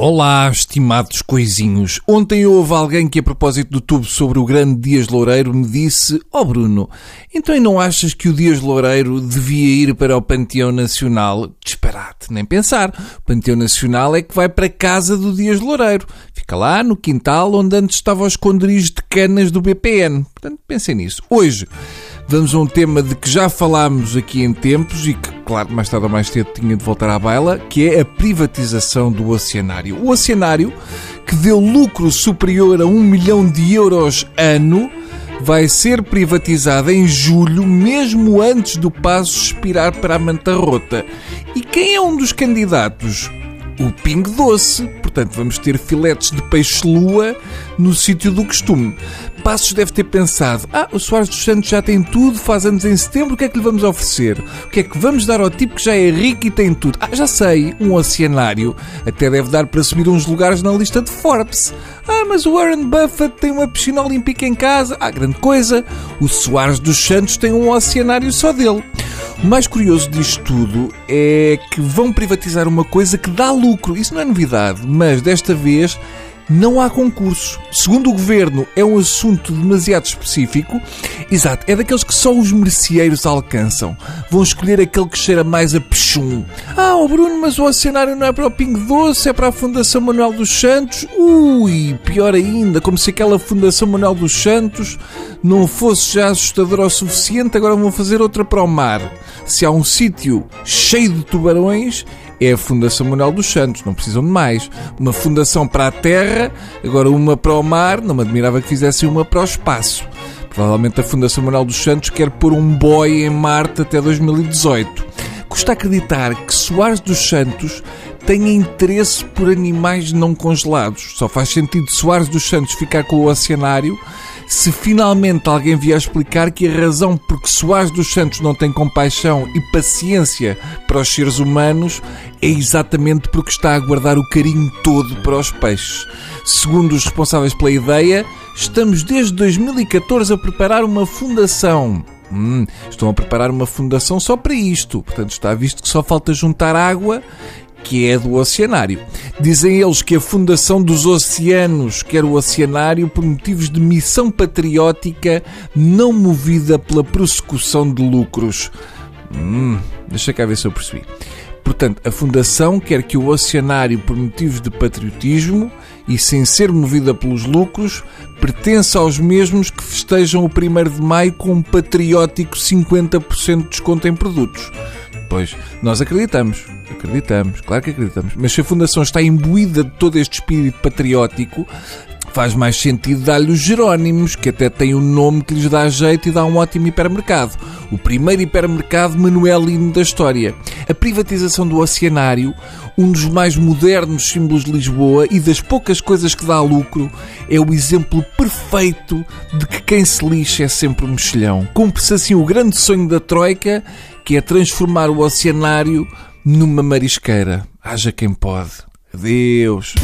Olá, estimados coisinhos. Ontem houve alguém que, a propósito do tubo sobre o grande Dias Loureiro, me disse: Ó oh Bruno, então não achas que o Dias Loureiro devia ir para o Panteão Nacional? Disparate, nem pensar. O Panteão Nacional é que vai para a casa do Dias Loureiro. Fica lá no quintal onde antes estava o esconderijo de canas do BPN. Portanto, pensem nisso. Hoje vamos a um tema de que já falámos aqui em tempos e que, claro, mais tarde ou mais cedo tinha de voltar à baila, que é a privatização do oceanário. O oceanário, que deu lucro superior a um milhão de euros ano, vai ser privatizado em julho, mesmo antes do passo expirar para a manta rota. E quem é um dos candidatos? O Ping Doce. Portanto, vamos ter filetes de peixe-lua no sítio do costume. Passos deve ter pensado: ah, o Soares dos Santos já tem tudo, faz anos em setembro, o que é que lhe vamos oferecer? O que é que vamos dar ao tipo que já é rico e tem tudo? Ah, já sei, um oceanário. Até deve dar para subir uns lugares na lista de Forbes. Ah, mas o Warren Buffett tem uma piscina olímpica em casa. Ah, grande coisa. O Soares dos Santos tem um oceanário só dele. O mais curioso disto tudo é que vão privatizar uma coisa que dá lucro. Isso não é novidade, mas desta vez não há concursos. Segundo o governo, é um assunto demasiado específico. Exato, é daqueles que só os merceeiros alcançam. Vão escolher aquele que cheira mais a pechum. Ah, o oh Bruno, mas o oceanário não é para o Pingo Doce, é para a Fundação Manuel dos Santos. Ui, pior ainda, como se aquela Fundação Manuel dos Santos não fosse já assustadora o suficiente, agora vão fazer outra para o mar. Se há um sítio cheio de tubarões, é a Fundação Manuel dos Santos, não precisam de mais. Uma fundação para a Terra, agora uma para o mar, não me admirava que fizessem uma para o espaço. Provavelmente a Fundação Manuel dos Santos quer pôr um boy em Marte até 2018. Custa acreditar que Soares dos Santos tenha interesse por animais não congelados. Só faz sentido Soares dos Santos ficar com o oceanário se finalmente alguém vier explicar que a razão por que Soares dos Santos não tem compaixão e paciência para os seres humanos é exatamente porque está a guardar o carinho todo para os peixes. Segundo os responsáveis pela ideia, estamos desde 2014 a preparar uma fundação. Hum, estão a preparar uma fundação só para isto. Portanto, está visto que só falta juntar água que é do oceanário. Dizem eles que a Fundação dos Oceanos quer o oceanário por motivos de missão patriótica não movida pela prossecução de lucros. Hum, deixa cá ver se eu percebi. Portanto, a Fundação quer que o oceanário, por motivos de patriotismo e sem ser movida pelos lucros, pertença aos mesmos que festejam o 1 de maio com um patriótico 50% de desconto em produtos. Pois, nós acreditamos. Acreditamos, claro que acreditamos. Mas se a Fundação está imbuída de todo este espírito patriótico, faz mais sentido dar-lhe os Jerónimos, que até tem um nome que lhes dá jeito e dá um ótimo hipermercado. O primeiro hipermercado manuelino da história. A privatização do oceanário, um dos mais modernos símbolos de Lisboa e das poucas coisas que dá lucro, é o exemplo perfeito de que quem se lixa é sempre um mexilhão. Cumpre-se assim o grande sonho da Troika, que é transformar o oceanário numa marisqueira. Haja quem pode. Adeus.